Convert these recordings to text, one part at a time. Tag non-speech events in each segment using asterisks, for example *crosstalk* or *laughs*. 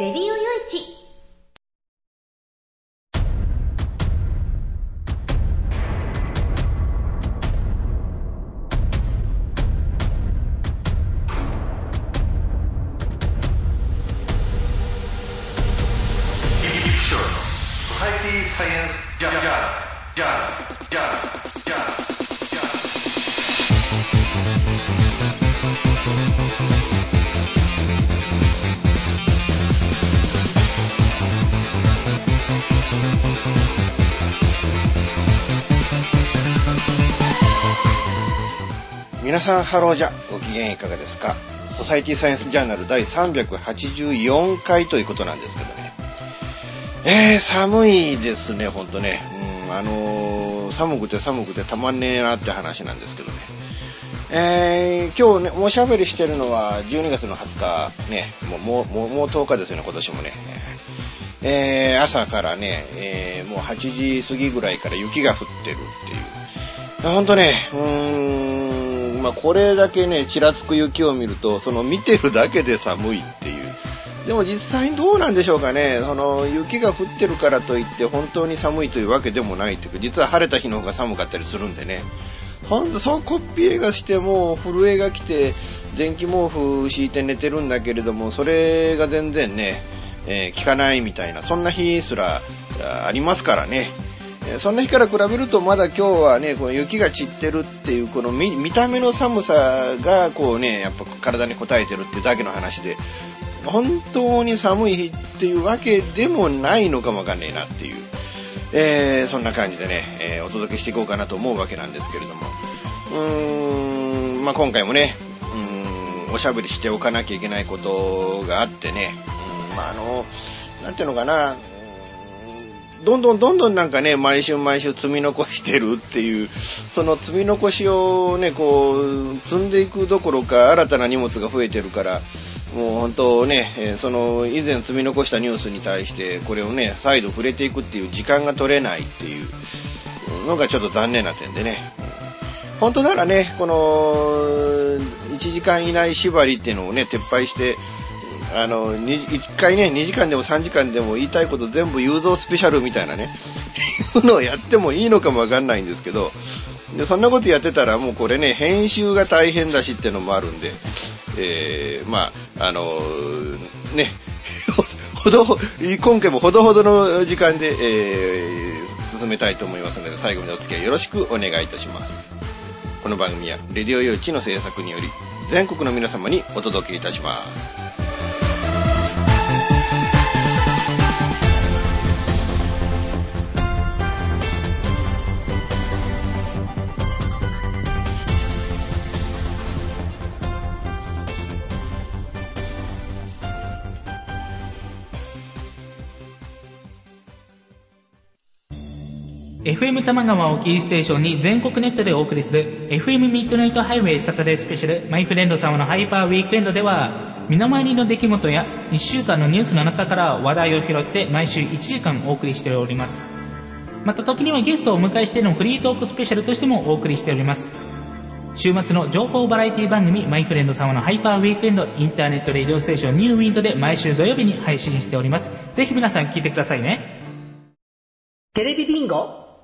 レディオよいさんハローじゃご機嫌いかがですか？ソサイティサイエンスジャーナル第384回ということなんですけどね。えー、寒いですねほんとね。うんあのー、寒くて寒くてたまんねえなって話なんですけどね。えー、今日ね、おしゃべりしてるのは12月の20日、ね、もう、もう、もう10日ですよね、今年もね。えー、朝からね、えー、もう8時過ぎぐらいから雪が降ってるっていう。ほんとね、うーん、まあ、これだけね、ちらつく雪を見ると、その見てるだけで寒いっていう。でも実際にどうなんでしょうかね、その雪が降ってるからといって本当に寒いというわけでもないというか、実は晴れた日の方が寒かったりするんでね。ほんと、そうこっぴえがしても震えが来て、電気毛布敷いて寝てるんだけれども、それが全然ね、えー、効かないみたいな、そんな日すらありますからね。そんな日から比べるとまだ今日はね、この雪が散ってるっていう、この見た目の寒さがこうね、やっぱ体に応えてるっていうだけの話で、本当に寒い日っていうわけでもないのかもわかんねえなっていう、えー、そんな感じでね、えー、お届けしていこうかなと思うわけなんですけれども、うーん、まあ、今回もね、うん、おしゃべりしておかなきゃいけないことがあってね、うん、まあ、あの、なんていうのかな、どんどんどんどんなんかね、毎週毎週積み残してるっていう、その積み残しをね、こう、積んでいくどころか、新たな荷物が増えてるから、もう本当ね、その以前積み残したニュースに対して、これをね、再度触れていくっていう時間が取れないっていうのがちょっと残念な点でね。本当ならね、この、1時間以内縛りっていうのをね、撤廃して、あの、1回ね、2時間でも3時間でも言いたいこと全部雄三スペシャルみたいなね、いうのをやってもいいのかもわかんないんですけど、でそんなことやってたらもうこれね、編集が大変だしっていうのもあるんで、えー、まあ、あのー、ね、*laughs* ほど、今回もほどほどの時間で、えー、進めたいと思いますので、最後までお付き合いよろしくお願いいたします。この番組は、レディオ用地の制作により、全国の皆様にお届けいたします。FM 玉川をキーステーションに全国ネットでお送りする FM ミッドナイトハイウェイサタデースペシャルマイフレンド様のハイパーウィークエンドでは身の回りの出来事や1週間のニュースの中から話題を拾って毎週1時間お送りしております。また時にはゲストをお迎えしてのフリートークスペシャルとしてもお送りしております。週末の情報バラエティ番組マイフレンド様のハイパーウィークエンド Internet Radio Station New Wind で毎週土曜日に配信しております。ぜひ皆さん聞いてくださいね。テレビビンゴ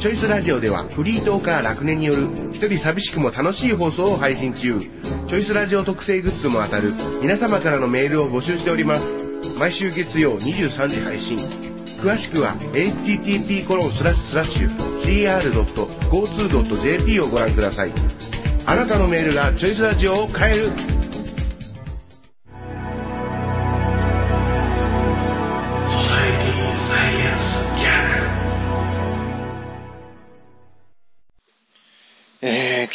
チョイスラジオではフリートーカー楽年による一人寂しくも楽しい放送を配信中。チョイスラジオ特製グッズも当たる皆様からのメールを募集しております。毎週月曜23時配信。詳しくは http コロンスラッシュスラッシュ cr.go2.jp をご覧ください。あなたのメールがチョイスラジオを変える。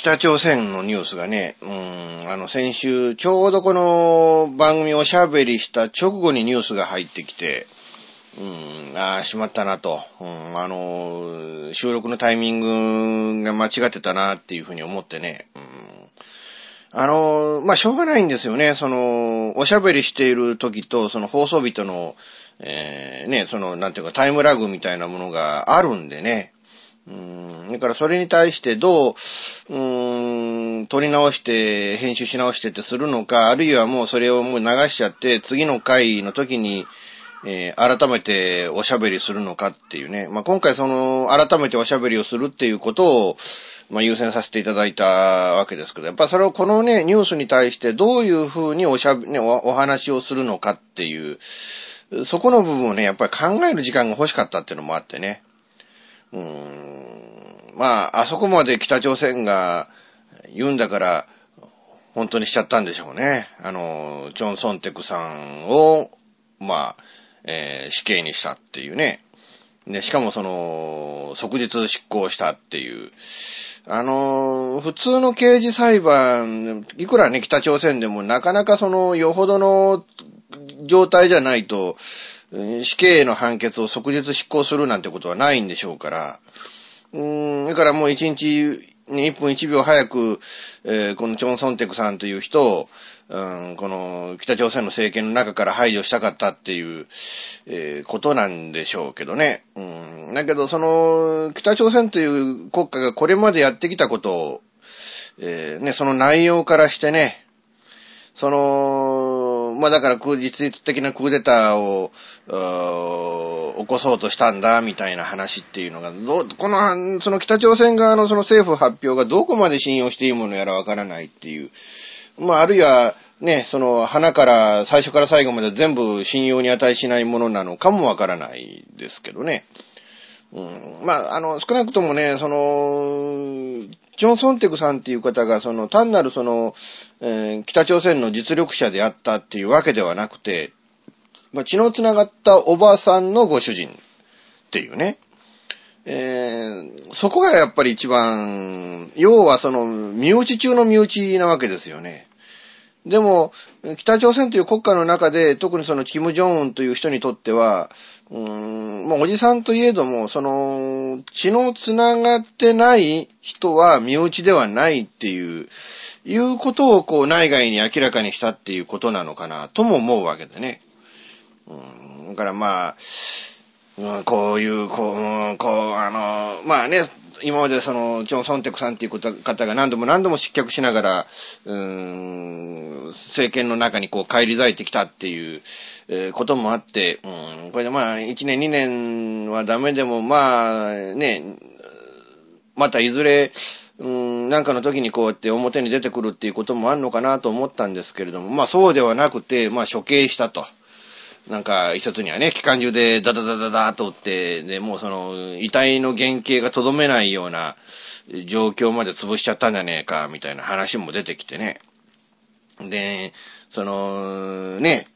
北朝鮮のニュースがね、うん、あの、先週、ちょうどこの番組をしゃべりした直後にニュースが入ってきて、うん、ああ、しまったなと。うん、あの、収録のタイミングが間違ってたなっていうふうに思ってね。うん、あの、まあ、しょうがないんですよね。その、おしゃべりしている時と、その放送日との、えー、ね、その、なんていうか、タイムラグみたいなものがあるんでね。うん、だからそれに対してどう、うーん、撮り直して、編集し直してってするのか、あるいはもうそれをもう流しちゃって、次の回の時に、えー改めておしゃべりするのかっていうね。まあ、今回その、改めておしゃべりをするっていうことを、まあ、優先させていただいたわけですけど、やっぱそれをこのね、ニュースに対してどういうふうにおしゃべ、ね、おお話をするのかっていう、そこの部分をね、やっぱり考える時間が欲しかったっていうのもあってね。まあ、あそこまで北朝鮮が言うんだから、本当にしちゃったんでしょうね。あの、チョン・ソンテクさんを、まあ、えー死刑にしたっていうね。で、しかもその、即日執行したっていう。あの、普通の刑事裁判、いくらね、北朝鮮でもなかなかその、よほどの状態じゃないと、死刑の判決を即日執行するなんてことはないんでしょうから、うーん、だからもう一日、ね、1分1秒早く、えーこのチョン・ソンテクさんという人を、うん、この北朝鮮の政権の中から排除したかったっていう、えーことなんでしょうけどね。うん、だけど、その、北朝鮮という国家がこれまでやってきたことを、えーね、その内容からしてね、その、まあだから空実質的なクーデターを、ー起こそうとしたんだ、みたいな話っていうのが、どうこの、その北朝鮮側のその政府発表がどこまで信用していいものやらわからないっていう。まああるいは、ね、その、花から、最初から最後まで全部信用に値しないものなのかもわからないですけどね。うん、まあ、あの、少なくともね、その、ジョン・ソンテクさんっていう方が、その、単なるその、えー北朝鮮の実力者であったっていうわけではなくて、まあ、血の繋がったおばあさんのご主人っていうね。えーそこがやっぱり一番、要はその、身内中の身内なわけですよね。でも、北朝鮮という国家の中で、特にその、キム・ジョンウンという人にとっては、うーん、まあ、おじさんといえども、その、血の繋がってない人は身内ではないっていう、いうことをこう内外に明らかにしたっていうことなのかな、とも思うわけでね。うん、だからまあ、こういう、こう、こう、あの、まあね、今までその、チョン・ソンテクさんっていう方が何度も何度も失脚しながら、うん、政権の中にこう返り咲いてきたっていう、えーこともあって、うん、これでまあ、1年2年はダメでも、まあ、ね、またいずれ、うん、なんかの時にこうやって表に出てくるっていうこともあるのかなと思ったんですけれども、まあそうではなくて、まあ処刑したと。なんか、一説にはね、機関銃でダダダダダーと撃って、で、もうその、遺体の原型がとどめないような状況まで潰しちゃったんじゃねえか、みたいな話も出てきてね。で、その、ね、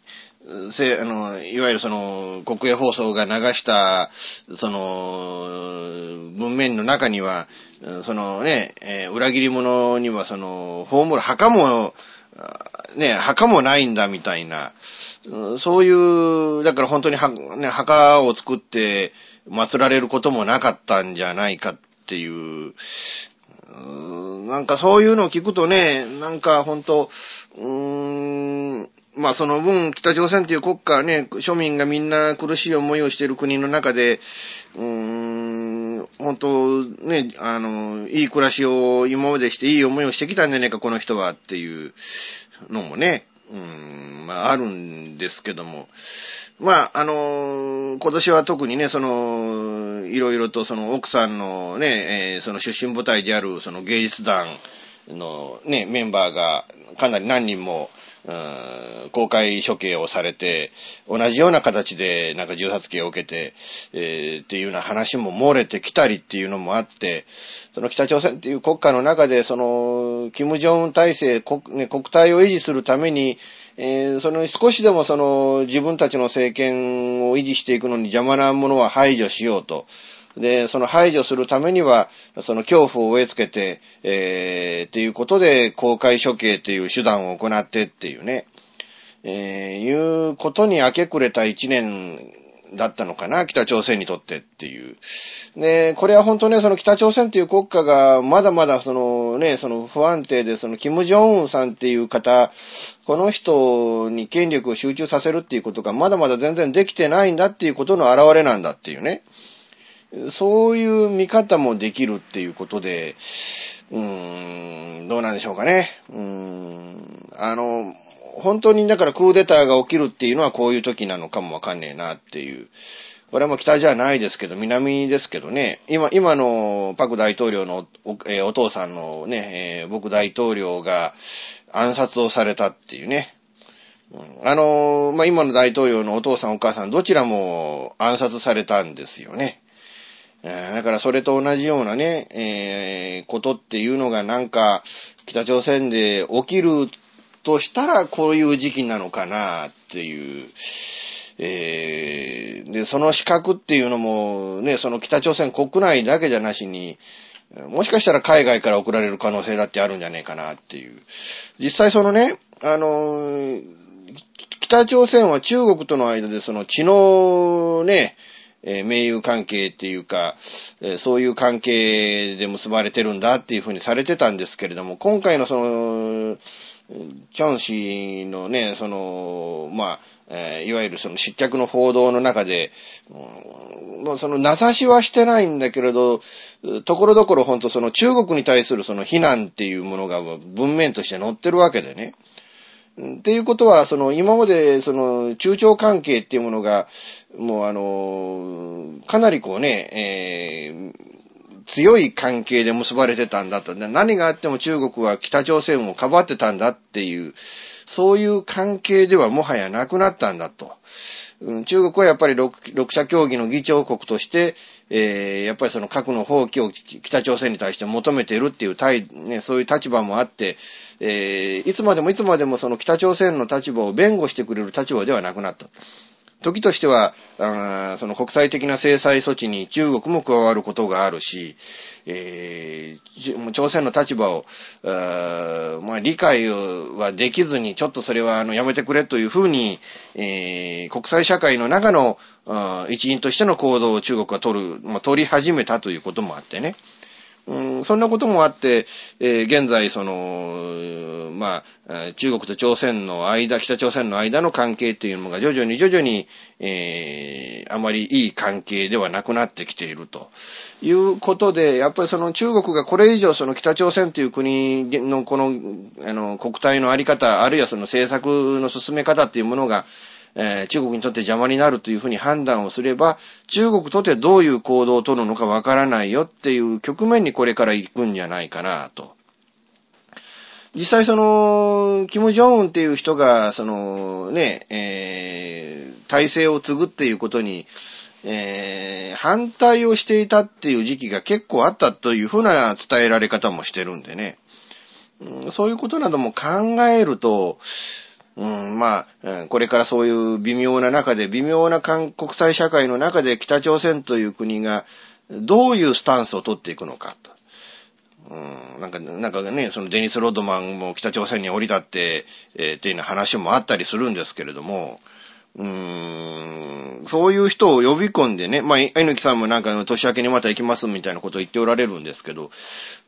せ、あの、いわゆるその、国営放送が流した、その、文面の中には、そのね、えー裏切り者にはその、葬る墓も、ね、墓もないんだみたいな、そういう、だから本当には、ね、墓を作って祀られることもなかったんじゃないかっていう、なんかそういうのを聞くとね、なんか本当、うーん、まあその分北朝鮮という国家はね、庶民がみんな苦しい思いをしている国の中で、うーん、本当ね、あの、いい暮らしを今までしていい思いをしてきたんじゃねえか、この人はっていうのもね、うん、まああるんですけども、まあ、あの今年は特にね、その、いろいろとその奥さんのね、えーその出身部隊であるその芸術団のね、メンバーがかなり何人も、うん公開処刑をされて、同じような形でなんか銃殺刑を受けて、えーっていうような話も漏れてきたりっていうのもあって、その北朝鮮っていう国家の中で、その、キム・ジョン体制、国,、ね、国体を維持するために、えーその少しでもその自分たちの政権を維持していくのに邪魔なものは排除しようと。で、その排除するためには、その恐怖を植え付けて、えー、っていうことで公開処刑っていう手段を行ってっていうね、えー、いうことに明け暮れた一年だったのかな、北朝鮮にとってっていう。で、これは本当ね、その北朝鮮っていう国家がまだまだそのね、その不安定で、そのキム・ジョンウンさんっていう方、この人に権力を集中させるっていうことがまだまだ全然できてないんだっていうことの表れなんだっていうね。そういう見方もできるっていうことで、うーん、どうなんでしょうかね。うーん、あの、本当にだからクーデターが起きるっていうのはこういう時なのかもわかんねえなっていう。これはもう北じゃないですけど、南ですけどね、今、今のパク大統領のお,、えー、お父さんのね、えー、僕大統領が暗殺をされたっていうね。あのー、まあ、今の大統領のお父さんお母さんどちらも暗殺されたんですよね。だからそれと同じようなね、えー、ことっていうのがなんか北朝鮮で起きるとしたらこういう時期なのかなっていう。えー、で、その資格っていうのもね、その北朝鮮国内だけじゃなしに、もしかしたら海外から送られる可能性だってあるんじゃねえかなっていう。実際そのね、あの北朝鮮は中国との間でその血のね、えー、盟友関係っていうか、えー、そういう関係で結ばれてるんだっていうふうにされてたんですけれども、今回のその、チョン氏のね、その、まあ、えー、いわゆるその失脚の報道の中で、うん、もうその名指しはしてないんだけれど、ところどころ本当その中国に対するその非難っていうものが文面として載ってるわけでね。っていうことは、その今までその中朝関係っていうものが、もうあの、かなりこうね、えー、強い関係で結ばれてたんだと。何があっても中国は北朝鮮をかばってたんだっていう、そういう関係ではもはやなくなったんだと。中国はやっぱり六者協議の議長国として、えー、やっぱりその核の放棄を北朝鮮に対して求めているっていう対、ね、そういう立場もあって、えー、いつまでもいつまでもその北朝鮮の立場を弁護してくれる立場ではなくなった。時としては、その国際的な制裁措置に中国も加わることがあるし、えー、朝鮮の立場を、まあ、理解はできずに、ちょっとそれはあのやめてくれというふうに、えー、国際社会の中の一員としての行動を中国は取る、まあ、取り始めたということもあってね。うん、そんなこともあって、えー、現在、その、まあ、中国と朝鮮の間、北朝鮮の間の関係っていうのが徐々に徐々に、えー、あまりいい関係ではなくなってきているということで、やっぱりその中国がこれ以上その北朝鮮という国のこの、あの、国体のあり方、あるいはその政策の進め方っていうものが、えー、中国にとって邪魔になるというふうに判断をすれば、中国とてどういう行動を取るのかわからないよっていう局面にこれから行くんじゃないかなと。実際その、キム・ジョンウンっていう人が、そのね、えー、体制を継ぐっていうことに、えー、反対をしていたっていう時期が結構あったというふうな伝えられ方もしてるんでね。うん、そういうことなども考えると、うん、まあ、これからそういう微妙な中で、微妙な国際社会の中で北朝鮮という国がどういうスタンスを取っていくのかと。うん、なんか、なんかね、そのデニス・ロッドマンも北朝鮮に降り立って、えー、っていうような話もあったりするんですけれども、うーん、そういう人を呼び込んでね、まあ、えぬきさんもなんか年明けにまた行きますみたいなことを言っておられるんですけど、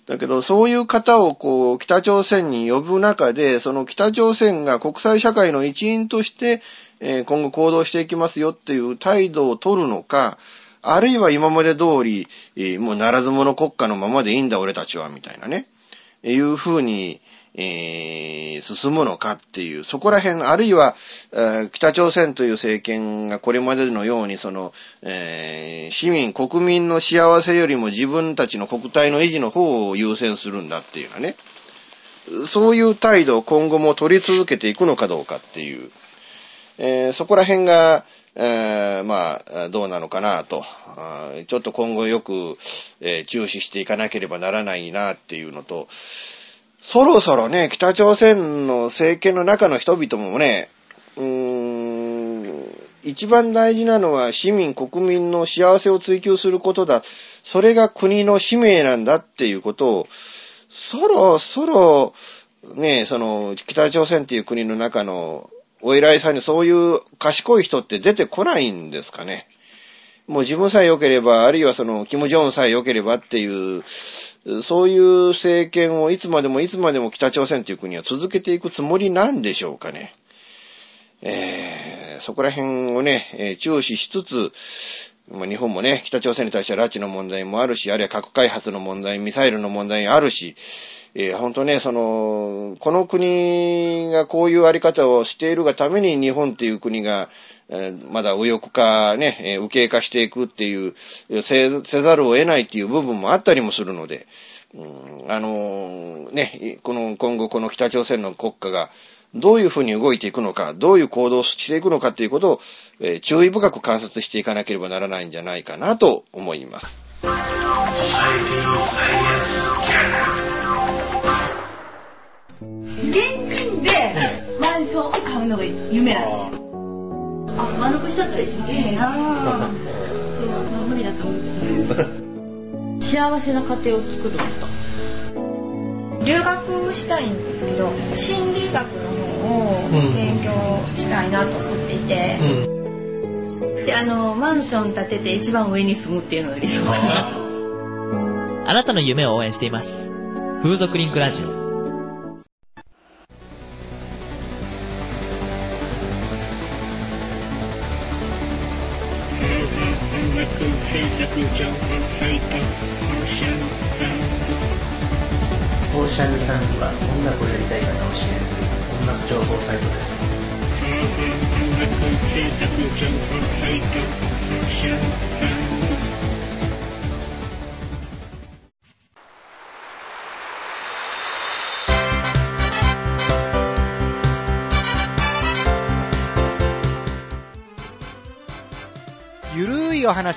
だけど、そういう方をこう、北朝鮮に呼ぶ中で、その北朝鮮が国際社会の一員として、えー、今後行動していきますよっていう態度を取るのか、あるいは今まで通り、えー、もうならず者国家のままでいいんだ俺たちは、みたいなね、いうふうに、えー、進むのかっていう、そこら辺、あるいは、えー、北朝鮮という政権がこれまでのように、その、えー、市民、国民の幸せよりも自分たちの国体の維持の方を優先するんだっていうのはね、そういう態度を今後も取り続けていくのかどうかっていう、えー、そこら辺が、えー、まあ、どうなのかなと、ちょっと今後よく、えー、注視していかなければならないなっていうのと、そろそろね、北朝鮮の政権の中の人々もね、うーん、一番大事なのは市民、国民の幸せを追求することだ。それが国の使命なんだっていうことを、そろそろ、ね、その、北朝鮮っていう国の中の、お偉いさんにそういう賢い人って出てこないんですかね。もう自分さえ良ければ、あるいはその、キム・ジョンさえ良ければっていう、そういう政権をいつまでもいつまでも北朝鮮という国は続けていくつもりなんでしょうかね。えー、そこら辺をね、えー、注視しつつ、まあ、日本もね、北朝鮮に対しては拉致の問題もあるし、あるいは核開発の問題、ミサイルの問題あるし、えー、本当ね、その、この国がこういうあり方をしているがために日本っていう国が、えー、まだ右翼化ね、えー、右傾化していくっていう、せざるを得ないっていう部分もあったりもするので、うん、あのね、この、今後この北朝鮮の国家がどういうふうに動いていくのか、どういう行動をしていくのかっていうことを、えー、注意深く観察していかなければならないんじゃないかなと思います。現金でマンションを買うのが夢なんですよ。あ、丸腰だったら一番いいな。そう、まあ、無理だと思って幸せな家庭を作ること。留学したいんですけど心理学の方を勉強したいなと思っていて、うん、であのマンション建てて一番上に住むっていうのが理想。*laughs* かなあなたの夢を応援しています。風俗リンクラジオ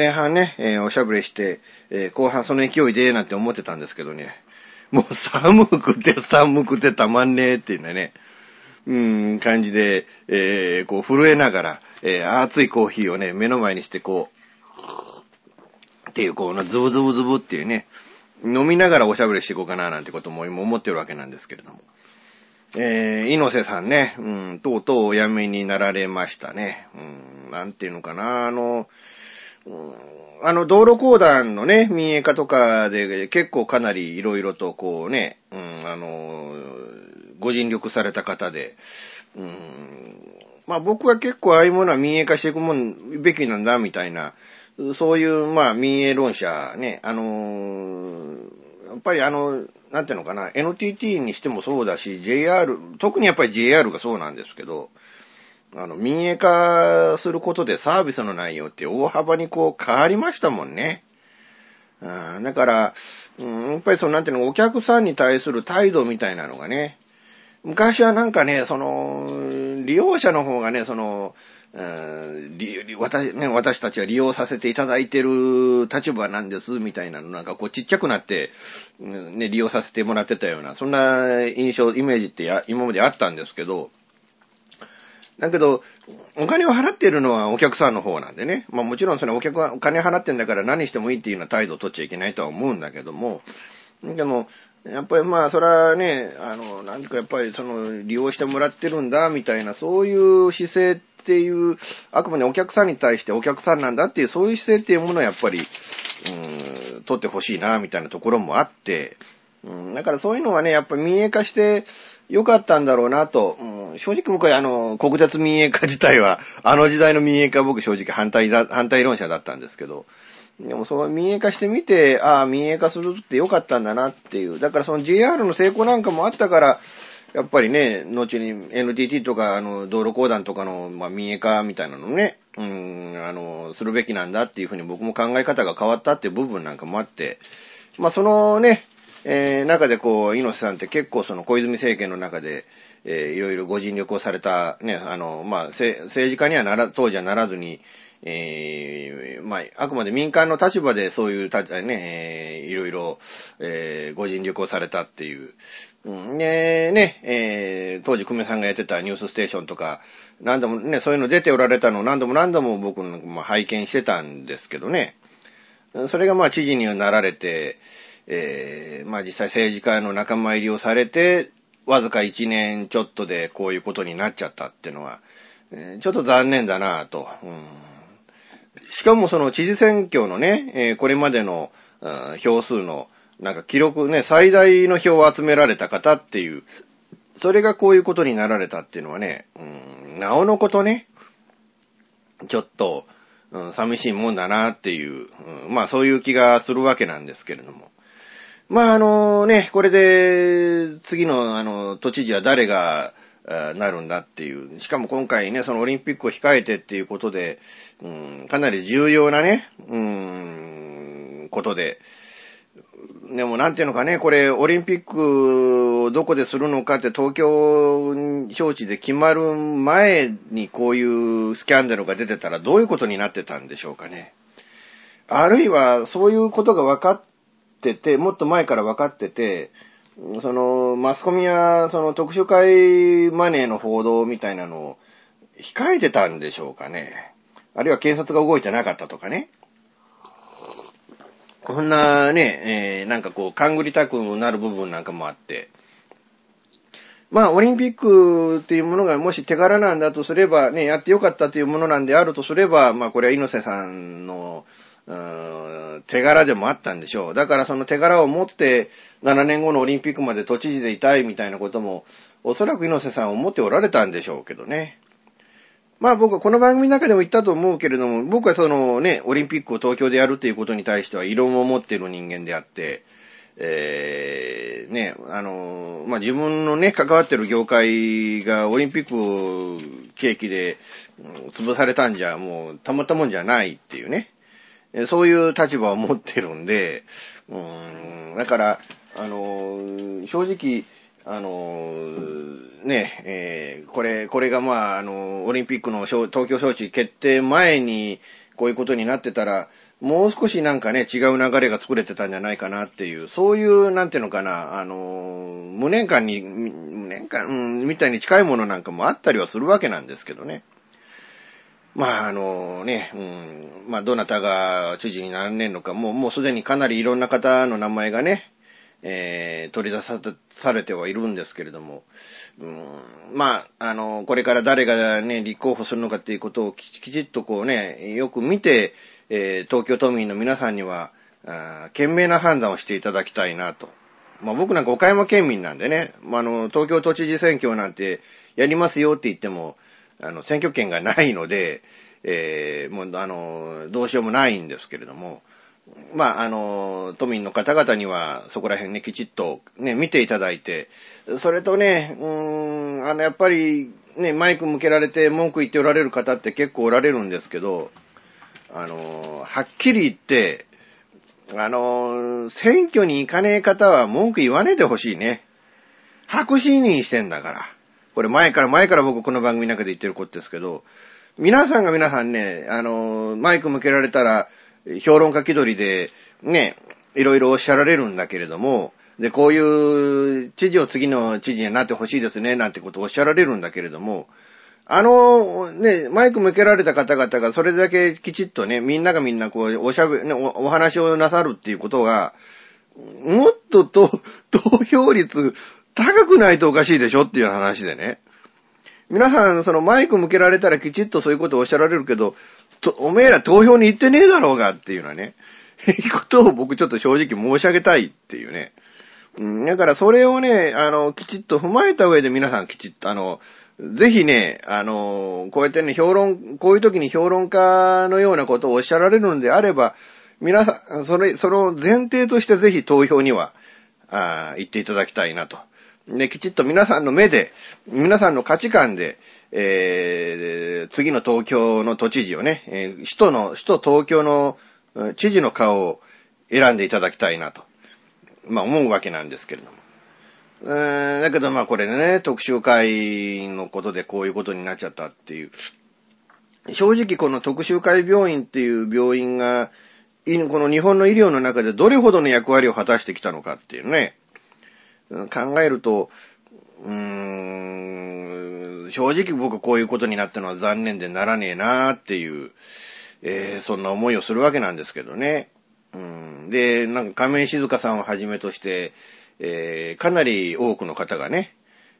前半ね、えー、おしゃぶりして、えー、後半その勢いで、なんて思ってたんですけどね。もう寒くて寒くてたまんねえっていうね、うん、感じで、えー、こう震えながら、えー、熱いコーヒーをね、目の前にしてこう、っていう、こう、ズブズブズブっていうね、飲みながらおしゃべりしていこうかななんてことも今思ってるわけなんですけれども。えー、猪瀬さんね、うん、とうとうお辞めになられましたね。うん、なんていうのかな、あの、あの、道路公団のね、民営化とかで結構かなり色々とこうね、うん、あの、ご尽力された方で、うん、まあ僕は結構ああいうものは民営化していくもんべきなんだ、みたいな、そういう、まあ民営論者ね、あの、やっぱりあの、なんていうのかな、NTT にしてもそうだし、JR、特にやっぱり JR がそうなんですけど、あの、民営化することでサービスの内容って大幅にこう変わりましたもんね。だから、やっぱりその、なんていうの、お客さんに対する態度みたいなのがね、昔はなんかね、その、利用者の方がね、その、私ね、私たちは利用させていただいてる立場なんです、みたいなの、なんかこうちっちゃくなって、ね、利用させてもらってたような、そんな印象、イメージって今まであったんですけど、だけど、お金を払ってるのはお客さんの方なんでね。まあもちろんそのお客はお金払ってんだから何してもいいっていうような態度を取っちゃいけないとは思うんだけども、でも、やっぱりまあ、それはね、あの、何かやっぱりその、利用してもらってるんだ、みたいな、そういう姿勢っていう、あくまでお客さんに対してお客さんなんだっていう、そういう姿勢っていうものをやっぱり、うん、取ってほしいな、みたいなところもあって、うん、だからそういうのはね、やっぱり民営化してよかったんだろうなと、うん、正直僕はあの、国鉄民営化自体は、あの時代の民営化は僕正直反対だ、反対論者だったんですけど、でもそう民営化してみて、ああ、民営化するってよかったんだなっていう。だからその JR の成功なんかもあったから、やっぱりね、後に NTT とか、あの、道路公団とかの、まあ、民営化みたいなのね、うん、あの、するべきなんだっていうふうに僕も考え方が変わったっていう部分なんかもあって、まあ、そのね、えー、中でこう、猪瀬さんって結構その小泉政権の中で、えー、いろいろご尽力をされた、ね、あの、まあ、政治家にはなら、当時はならずに、えー、まあ、あくまで民間の立場でそういうた、ね、えー、いろいろ、えー、ご尽力をされたっていう。うん、ね、ね、えー、当時久米さんがやってたニュースステーションとか、何度もね、そういうの出ておられたのを何度も何度も僕も拝見してたんですけどね。それがまあ知事になられて、えー、まあ実際政治家の仲間入りをされて、わずか1年ちょっとでこういうことになっちゃったっていうのは、ちょっと残念だなぁと。うんしかもその知事選挙のね、えー、これまでの、うん、票数の、なんか記録ね、最大の票を集められた方っていう、それがこういうことになられたっていうのはね、うん、なおのことね、ちょっと、うん、寂しいもんだなっていう、うん、まあそういう気がするわけなんですけれども。まああのね、これで次のあの都知事は誰がなるんだっていう。しかも今回ね、そのオリンピックを控えてっていうことで、うん、かなり重要なね、うん、ことで。でもなんていうのかね、これオリンピックをどこでするのかって東京招致で決まる前にこういうスキャンダルが出てたらどういうことになってたんでしょうかね。あるいはそういうことが分かってて、もっと前から分かってて、その、マスコミや、その特殊会マネーの報道みたいなのを控えてたんでしょうかね。あるいは警察が動いてなかったとかね。こんなね、えー、なんかこう、勘ぐりたくなる部分なんかもあって。まあ、オリンピックっていうものがもし手柄なんだとすれば、ね、やってよかったというものなんであるとすれば、まあ、これは猪瀬さんの、手柄でもあったんでしょう。だからその手柄を持って7年後のオリンピックまで都知事でいたいみたいなことも、おそらく猪瀬さん思っておられたんでしょうけどね。まあ僕はこの番組の中でも言ったと思うけれども、僕はそのね、オリンピックを東京でやるっていうことに対しては異論を持っている人間であって、えー、ね、あの、まあ、自分のね、関わってる業界がオリンピック契機で潰されたんじゃ、もうたまったもんじゃないっていうね。そういう立場を持ってるんで、うん、だから、あの、正直、あの、ね、えー、これ、これがまあ、あの、オリンピックの東京招致決定前に、こういうことになってたら、もう少しなんかね、違う流れが作れてたんじゃないかなっていう、そういう、なんていうのかな、あの、無念感に、無念感、うん、みたいに近いものなんかもあったりはするわけなんですけどね。まあ、あのね、うん、まあ、どなたが知事にならねんのか、もう、もうすでにかなりいろんな方の名前がね、えー、取り出さされてはいるんですけれども、うん、まあ、あの、これから誰がね、立候補するのかっていうことをきちっとこうね、よく見て、えー、東京都民の皆さんには、あ賢明な判断をしていただきたいなと。まあ僕なんか岡山県民なんでね、まあ、あの、東京都知事選挙なんてやりますよって言っても、あの、選挙権がないので、えー、もう、あの、どうしようもないんですけれども、まあ、あの、都民の方々には、そこら辺ね、きちっとね、見ていただいて、それとね、うーん、あの、やっぱり、ね、マイク向けられて文句言っておられる方って結構おられるんですけど、あの、はっきり言って、あの、選挙に行かねえ方は文句言わねえでほしいね。白紙にしてんだから。これ前から前から僕この番組の中で言ってることですけど、皆さんが皆さんね、あの、マイク向けられたら、評論家気取りで、ね、いろいろおっしゃられるんだけれども、で、こういう知事を次の知事になってほしいですね、なんてことをおっしゃられるんだけれども、あの、ね、マイク向けられた方々がそれだけきちっとね、みんながみんなこう、おしゃべ、ね、お話をなさるっていうことが、もっとと *laughs* 投票率高くないとおかしいでしょっていう話でね。皆さん、そのマイク向けられたらきちっとそういうことをおっしゃられるけど、とおめえら投票に行ってねえだろうがっていうのはね、い *laughs* うことを僕ちょっと正直申し上げたいっていうね。うん、だからそれをね、あの、きちっと踏まえた上で皆さんきちっと、あの、ぜひね、あの、こうやってね、評論、こういう時に評論家のようなことをおっしゃられるのであれば、皆さん、それ、その前提としてぜひ投票には、ああ行っていただきたいなと。ね、きちっと皆さんの目で、皆さんの価値観で、えー、次の東京の都知事をね、えー、首都の、首都東京の知事の顔を選んでいただきたいなと。まあ思うわけなんですけれども。うーんだけどまあこれね、特集会のことでこういうことになっちゃったっていう。正直この特集会病院っていう病院が、この日本の医療の中でどれほどの役割を果たしてきたのかっていうね、考えると、うーん、正直僕こういうことになったのは残念でならねえなーっていう、えーそんな思いをするわけなんですけどね。うん、で、なんか亀井静香さんをはじめとして、えーかなり多くの方がね、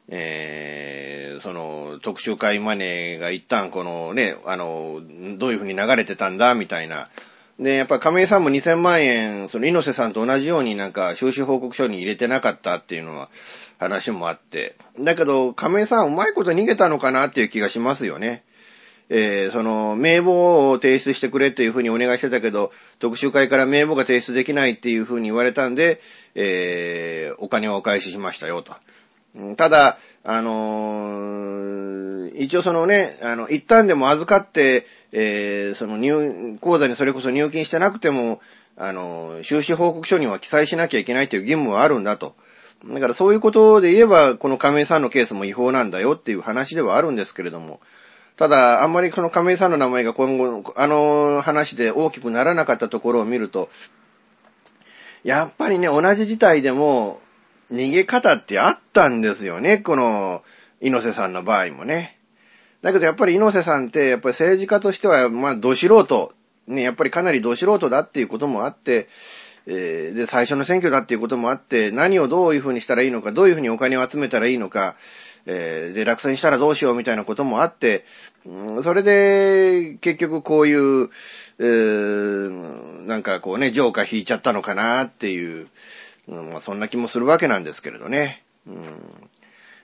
えーその特集会マネーが一旦このね、あの、どういうふうに流れてたんだみたいな。で、やっぱ亀井さんも2000万円、その猪瀬さんと同じようになんか収支報告書に入れてなかったっていうのは話もあって。だけど亀井さんうまいこと逃げたのかなっていう気がしますよね。えーその、名簿を提出してくれっていうふうにお願いしてたけど、特集会から名簿が提出できないっていうふうに言われたんで、えーお金をお返ししましたよと。ただ、あのー一応そのね、あの、一旦でも預かって、えーその入、口座にそれこそ入金してなくても、あの収支報告書には記載しなきゃいけないという義務はあるんだと。だからそういうことで言えば、この亀井さんのケースも違法なんだよっていう話ではあるんですけれども、ただ、あんまりその亀井さんの名前が今後、あの話で大きくならなかったところを見ると、やっぱりね、同じ事態でも、逃げ方ってあったんですよね、この、猪瀬さんの場合もね。だけどやっぱり猪瀬さんって、やっぱり政治家としては、まあ、ど素人、ね、やっぱりかなりど素人だっていうこともあって、えーで、最初の選挙だっていうこともあって、何をどういうふうにしたらいいのか、どういうふうにお金を集めたらいいのか、えーで、落選したらどうしようみたいなこともあって、うんそれで、結局こういう、えーなんかこうね、ジョーカー引いちゃったのかなっていう、うんまあ、そんな気もするわけなんですけれどね。うん。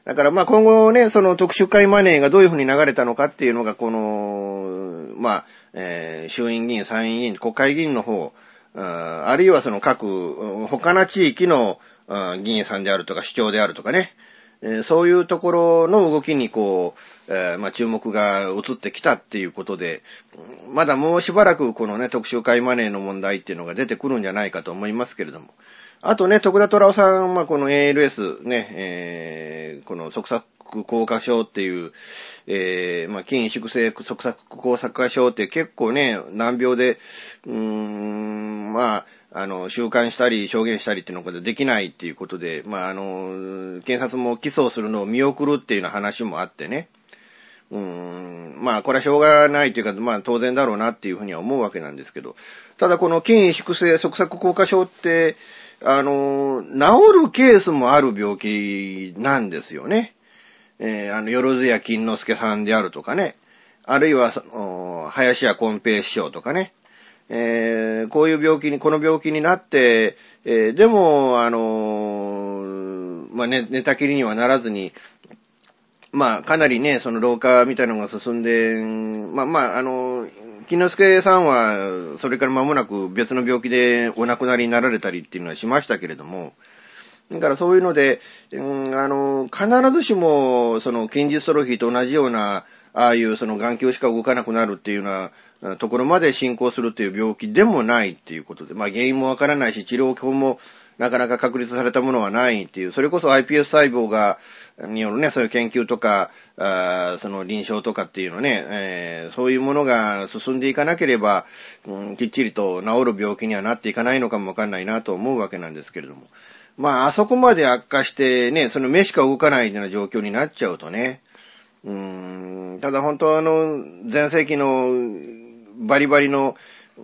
だからまあ今後ね、その特殊会マネーがどういうふうに流れたのかっていうのが、この、まあ、えー衆院議員、参院議員、国会議員の方、あるいはその各、他の地域の議員さんであるとか、市長であるとかね、そういうところの動きにこう、えまあ注目が移ってきたっていうことで、まだもうしばらくこのね、特殊会マネーの問題っていうのが出てくるんじゃないかと思いますけれども、あとね、徳田虎夫さん、まあ、この ALS ね、えーこの側索硬化症っていう、えーまあ、筋萎縮性側索硬化症って結構ね、難病で、うーん、まあ、あの、収監したり、証言したりっていうのができないっていうことで、まあ、あの、検察も起訴するのを見送るっていうような話もあってね。うーん、まあ、これはしょうがないというか、まあ、当然だろうなっていうふうには思うわけなんですけど、ただこの筋萎縮性側索硬化症って、あの、治るケースもある病気なんですよね。えーあの、よろずや金之助さんであるとかね。あるいは、その、林家根平師匠とかね。えーこういう病気に、この病気になって、えーでも、あのまあ、ね、寝たきりにはならずに、まあ、かなりね、その老化みたいなのが進んで、まあまあ、あの、金之助さんは、それから間もなく別の病気でお亡くなりになられたりっていうのはしましたけれども、だからそういうので、うん、あの、必ずしも、その、筋ジストロフィーと同じような、ああいうその眼球しか動かなくなるっていうようなところまで進行するっていう病気でもないっていうことで、まあ原因もわからないし、治療法もなかなか確立されたものはないっていう、それこそ iPS 細胞が、によるね、そういう研究とか、あその臨床とかっていうのね、えーそういうものが進んでいかなければ、うんきっちりと治る病気にはなっていかないのかもわかんないなと思うわけなんですけれども。まあ、あそこまで悪化してね、その目しか動かないような状況になっちゃうとね、うーん、ただ本当あの、前世紀のバリバリの、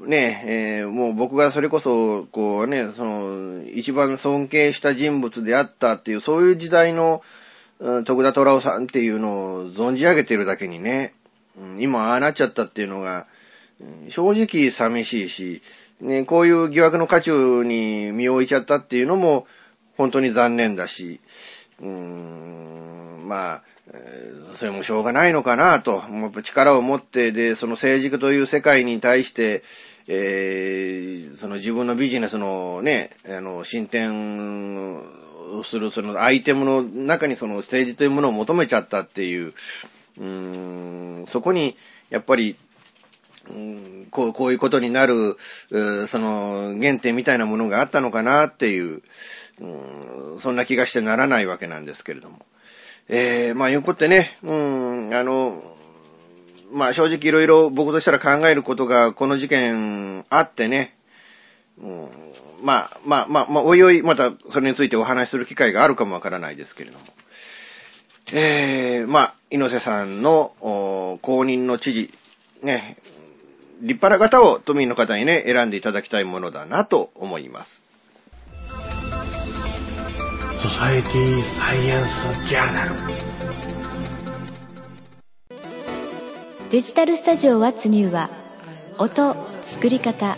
ね、えーもう僕がそれこそ、こうね、その、一番尊敬した人物であったっていう、そういう時代の、徳田虎夫さんっていうのを存じ上げてるだけにね、今ああなっちゃったっていうのが、正直寂しいし、ね、こういう疑惑の渦中に身を置いちゃったっていうのも、本当に残念だし、うーん、まあ、それもしょうがないのかなと、もう力を持って、で、その政治という世界に対して、えーその自分のビジネスのね、あの、進展する、そのアイテムの中にその政治というものを求めちゃったっていう、うーん、そこに、やっぱり、うんこうこういうことになる、その原点みたいなものがあったのかなっていう、うん、そんな気がしてならないわけなんですけれども。えー、まあ、いうことでね、うん、あの、まあ、正直いろいろ僕としたら考えることがこの事件あってね、うん、まあ、まあ、まあ、まあ、おいおい、またそれについてお話しする機会があるかもわからないですけれども。えー、まあ、猪瀬さんの公認の知事、ね、立派な方を都民の方にね、選んでいただきたいものだなと思います。ソサエティサイエンスジャーナルデジタルスタジオ What's New は音、作り方、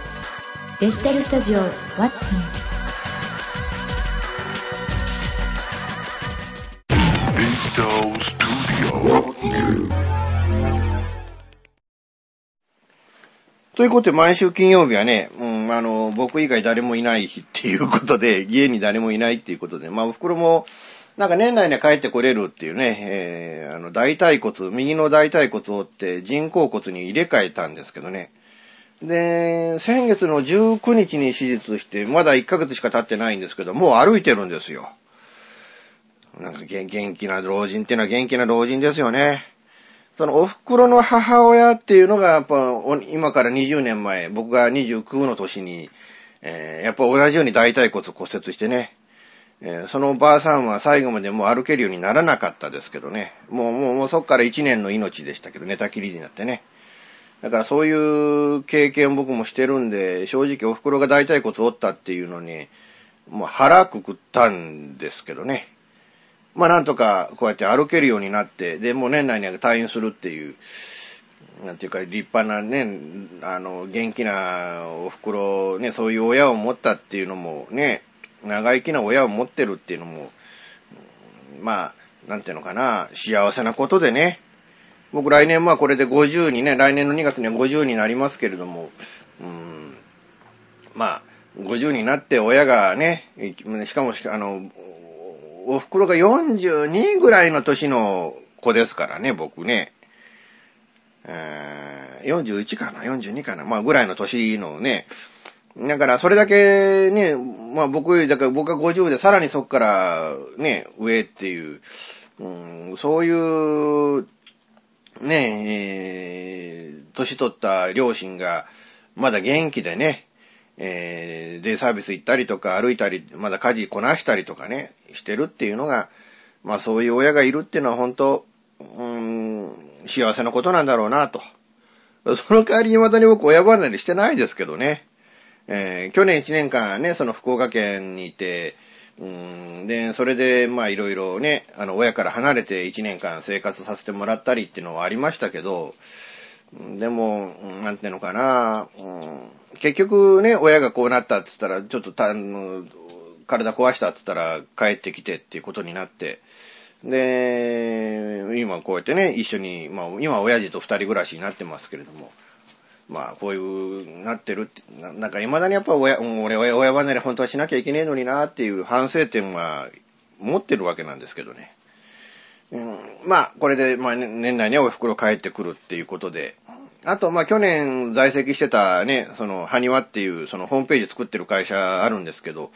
デジタルスタジオ What's New ということで、毎週金曜日はね、うん、あの、僕以外誰もいない日っていうことで、*laughs* 家に誰もいないっていうことで、まあ、お袋も、なんか年内に帰ってこれるっていうね、えー、あの、大腿骨、右の大腿骨を折って人工骨に入れ替えたんですけどね。で、先月の19日に手術して、まだ1ヶ月しか経ってないんですけど、もう歩いてるんですよ。なんか元気な老人っていうのは元気な老人ですよね。そのお袋の母親っていうのが、やっぱ、今から20年前、僕が29の年に、えー、やっぱ同じように大腿骨骨折してね、えー、そのおばあさんは最後までもう歩けるようにならなかったですけどね、もう、もう、もうそっから1年の命でしたけど、寝たきりになってね。だからそういう経験僕もしてるんで、正直お袋が大腿骨折ったっていうのに、もう腹くくったんですけどね。まあなんとかこうやって歩けるようになって、で、もう年内には退院するっていう、なんていうか立派なね、あの、元気なお袋、ね、そういう親を持ったっていうのもね、長生きな親を持ってるっていうのも、まあ、なんていうのかな、幸せなことでね、僕来年まあこれで50にね、来年の2月には50になりますけれども、うーん、まあ、50になって親がね、しかもしかあの、お袋が42ぐらいの年の子ですからね、僕ね。えー、41かな ?42 かなまあぐらいの年のね。だからそれだけね、まあ僕より、だから僕が50でさらにそっからね、上っていう、うん、そういう、ねええー、年取った両親がまだ元気でね、えー、デイサービス行ったりとか歩いたり、まだ家事こなしたりとかね、してるっていうのが、まあそういう親がいるっていうのは本当、うん、幸せなことなんだろうなと。その代わり未だに僕親離れしてないですけどね。えー、去年1年間ね、その福岡県にいて、で、それで、まあいろいろね、あの、親から離れて1年間生活させてもらったりっていうのはありましたけど、でも、なんていうのかな、結局ね、親がこうなったって言ったら、ちょっとた、体壊したって言ったら帰ってきてっていうことになって、で、今こうやってね、一緒に、まあ今親父と二人暮らしになってますけれども、まあこういう、なってるって、なんか未だにやっぱ親、俺親離れ本当はしなきゃいけねえのになっていう反省点は持ってるわけなんですけどね。うん、まあこれで、まあ年内にはお袋帰ってくるっていうことで、あと、まあ、去年在籍してたね、その、ハニワっていう、その、ホームページ作ってる会社あるんですけど、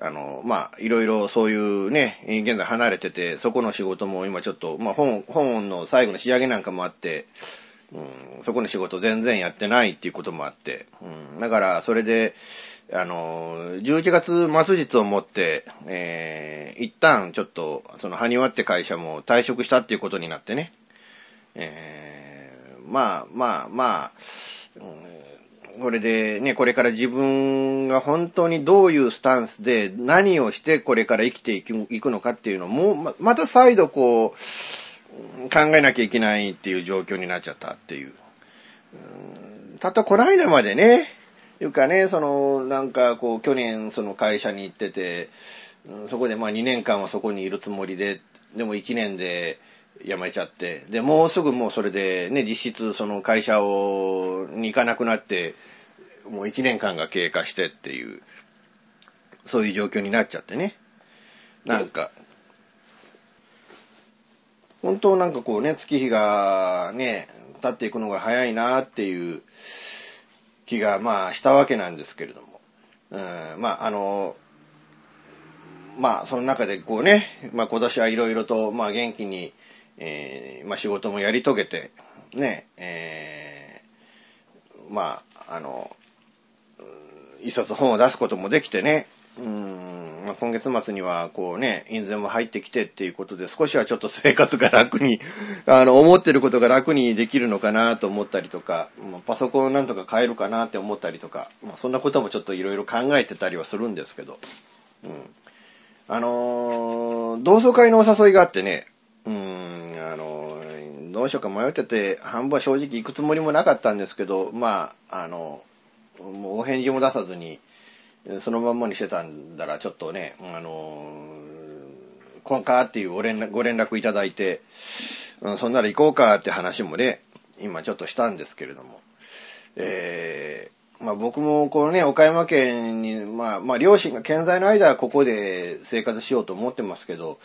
あの、まあ、いろいろそういうね、現在離れてて、そこの仕事も今ちょっと、まあ、本、本の最後の仕上げなんかもあって、うん、そこの仕事全然やってないっていうこともあって、うん、だから、それで、あの、11月末日をもって、えー、一旦ちょっと、その、ハニワって会社も退職したっていうことになってね、えーまあまあまあ、これでね、これから自分が本当にどういうスタンスで何をしてこれから生きていくのかっていうのも、また再度こう、考えなきゃいけないっていう状況になっちゃったっていう。たったこの間までね、いうかね、その、なんかこう、去年その会社に行ってて、そこでまあ2年間はそこにいるつもりで、でも1年で辞めちゃって、で、もうすぐもうそれでね、実質その会社を、に行かなくなって、もう1年間が経過してっていう、そういう状況になっちゃってね。なんか、本当なんかこうね、月日がね、経っていくのが早いなっていう気がまあしたわけなんですけれども。うん、まああの、まあその中でこうね、まあ今年はいろいろとまあ元気に、えーまあ仕事もやり遂げて、ね、えーまああの、一冊本を出すこともできてね、うん、今月末にはこうね、印税も入ってきてっていうことで少しはちょっと生活が楽に、*laughs* あの、思ってることが楽にできるのかなと思ったりとか、まあパソコンなんとか買えるかなって思ったりとか、まあ、そんなこともちょっといろいろ考えてたりはするんですけど、うん。あのー同窓会のお誘いがあってね、うん、あのーどうしようか迷ってて、半分は正直行くつもりもなかったんですけど、まあ、あの、もうお返事も出さずに、そのまんまにしてたんだら、ちょっとね、あのー、こんかっていうご連絡いただいて、うん、そんなら行こうかって話もね、今ちょっとしたんですけれども、えー、まあ僕もこのね、岡山県に、まあ、まあ両親が健在の間はここで生活しようと思ってますけど、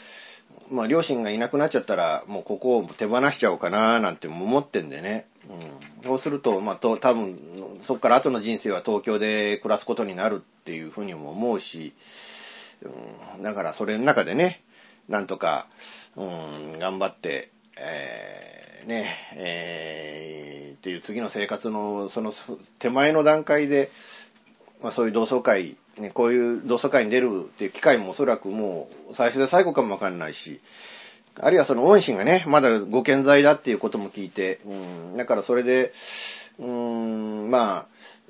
まあ両親がいなくなっちゃったら、もうここを手放しちゃおうかななんて思ってんでね。うん、そうすると、まあと、多分、そっから後の人生は東京で暮らすことになるっていうふうにも思うし、うん、だからそれの中でね、なんとか、うん、頑張って、えーね、えーっていう次の生活のその手前の段階で、まあそういう同窓会、ね、こういう同窓会に出るっていう機会もおそらくもう最初で最後かもわかんないし、あるいはその恩師がね、まだご健在だっていうことも聞いて、うん、だからそれで、うん、ま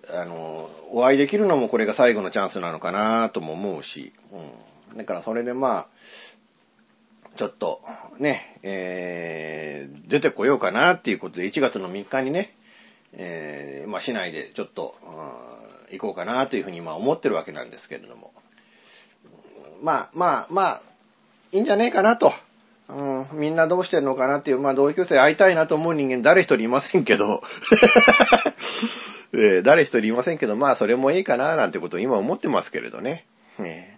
あ、あの、お会いできるのもこれが最後のチャンスなのかなとも思うし、うん、だからそれでまあ、ちょっとね、えー、出てこようかなっていうことで1月の3日にね、えー、まあ市内でちょっと、うん行こうかなというふうに今思ってるわけなんですけれども。まあまあまあ、いいんじゃねえかなと。うん、みんなどうしてんのかなっていう、まあ同級生会いたいなと思う人間誰一人いませんけど、*laughs* えー誰一人いませんけど、まあそれもいいかななんてことを今思ってますけれどね。ね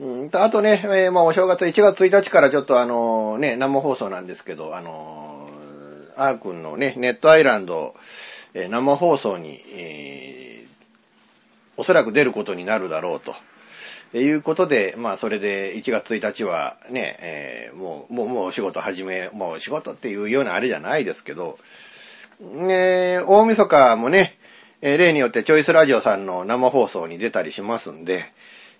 うんあとね、えーまあお正月1月1日からちょっとあのね、生放送なんですけど、あのー、あーくんのね、ネットアイランド、えー生放送に、えーおそらく出ることになるだろうと。いうことで、まあ、それで1月1日はね、えーもう、もう、もう仕事始め、もう仕事っていうようなあれじゃないですけど、えー大晦日もね、え例によってチョイスラジオさんの生放送に出たりしますんで、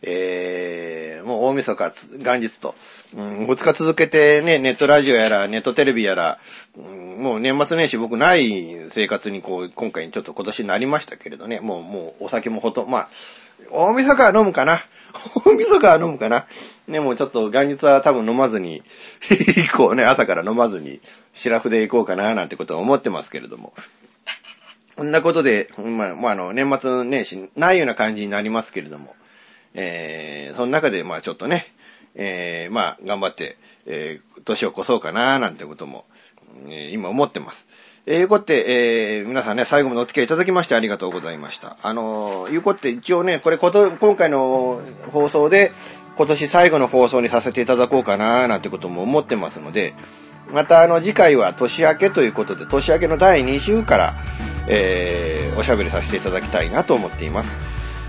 えーもう大晦日、元日と、うん、2日続けてね、ネットラジオやら、ネットテレビやら、うんもう年末年始僕ない生活にこう、今回ちょっと今年になりましたけれどね、もう、もうお酒もほとんど、まあ、大晦日は飲むかな？大晦日は飲むかな？ね、もうちょっと元日は多分飲まずに、行こうね、朝から飲まずに、シラフで行こうかななんてことは思ってますけれども。こんなことで、まあ、まあ、あの、年末年始ないような感じになりますけれども、えー、その中で、まあちょっとね、えー、まあ頑張って、えー、年を越そうかななんてことも、えー今思ってます。えー、いうことで、えー、皆さんね、最後までお付き合いいただきましてありがとうございました。あのー、いうことで一応ね、これこと、今回の放送で、今年最後の放送にさせていただこうかなーなんてことも思ってますので、またあの次回は年明けということで、年明けの第2週から、えー、おしゃべりさせていただきたいなと思っています。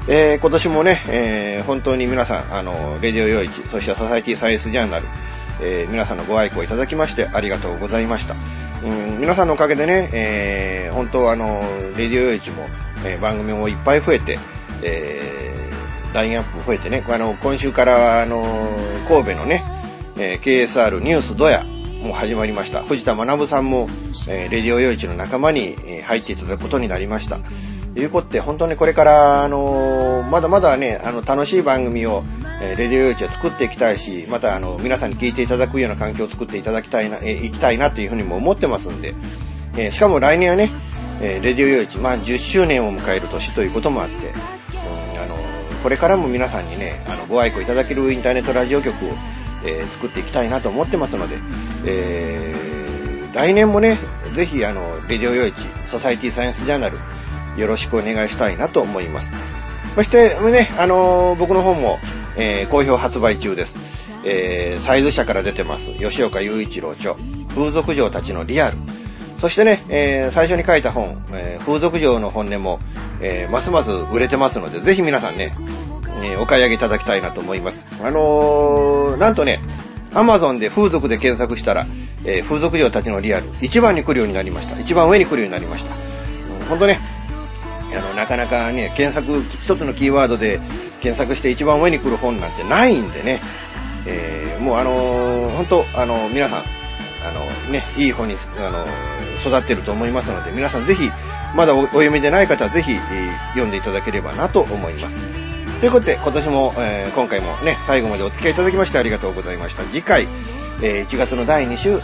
えー、今年もね、えー、本当に皆さん、あの、レディオ用一、そしてソサイティサイエンスジャーナル、えー、皆さんのご愛顧いただきましてありがとうございました。うん、皆さんのおかげでね、えー、本当あの、レディオ用一も、えー番組もいっぱい増えて、えー、ラインアップも増えてね、あの、今週から、あの、神戸のね、えー KSR ニュースドヤも始まりました。藤田学さんも、えーレディオ用一の仲間に、えー入っていただくことになりました。いうことで、本当にこれから、あのまだまだね、あの、楽しい番組を、えーレディオ用一は作っていきたいし、また、あの、皆さんに聞いていただくような環境を作っていただきたいな、えー、いきたいなというふうにも思ってますんで、えーしかも来年はね、えーレディオ用一、まあ、10周年を迎える年ということもあって、うんあの、これからも皆さんにね、あの、ご愛顧いただけるインターネットラジオ局を、えー作っていきたいなと思ってますので、えー来年もね、ぜひ、あの、レディオヨイチ、ソサイティサイエンスジャーナル、よろしくお願いしたいなと思います。そして、ね、あのー僕の方も、えー好評発売中です。えーサイズ社から出てます、吉岡雄一郎著、風俗嬢たちのリアル。そしてね、えー最初に書いた本、えー風俗嬢の本音も、えーますます売れてますので、ぜひ皆さんね、えお買い上げいただきたいなと思います。あのーなんとね、アマゾンで風俗で検索したら、えー風俗嬢たちのリアル、一番に来るようになりました。一番上に来るようになりました。うん本当ね、なかなかね、検索、一つのキーワードで検索して一番上に来る本なんてないんでね、えーもうあのー本当、あの皆さん、あのね、いい本に、あの育ってると思いますので、皆さんぜひ、まだおお読みでない方はぜひ、えー読んでいただければなと思います。ということで、今年も、えー今回もね、最後までお付き合いいただきましてありがとうございました。次回、えー1月の第2週、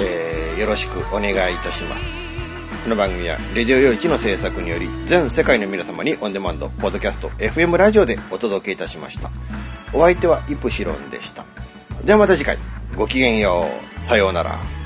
えーよろしくお願いいたします。この番組は、レディオ用一の制作により、全世界の皆様にオンデマンド、ポッドキャスト、FM ラジオでお届けいたしました。お相手はイプシロンでした。ではまた次回、ごきげんよう。さようなら。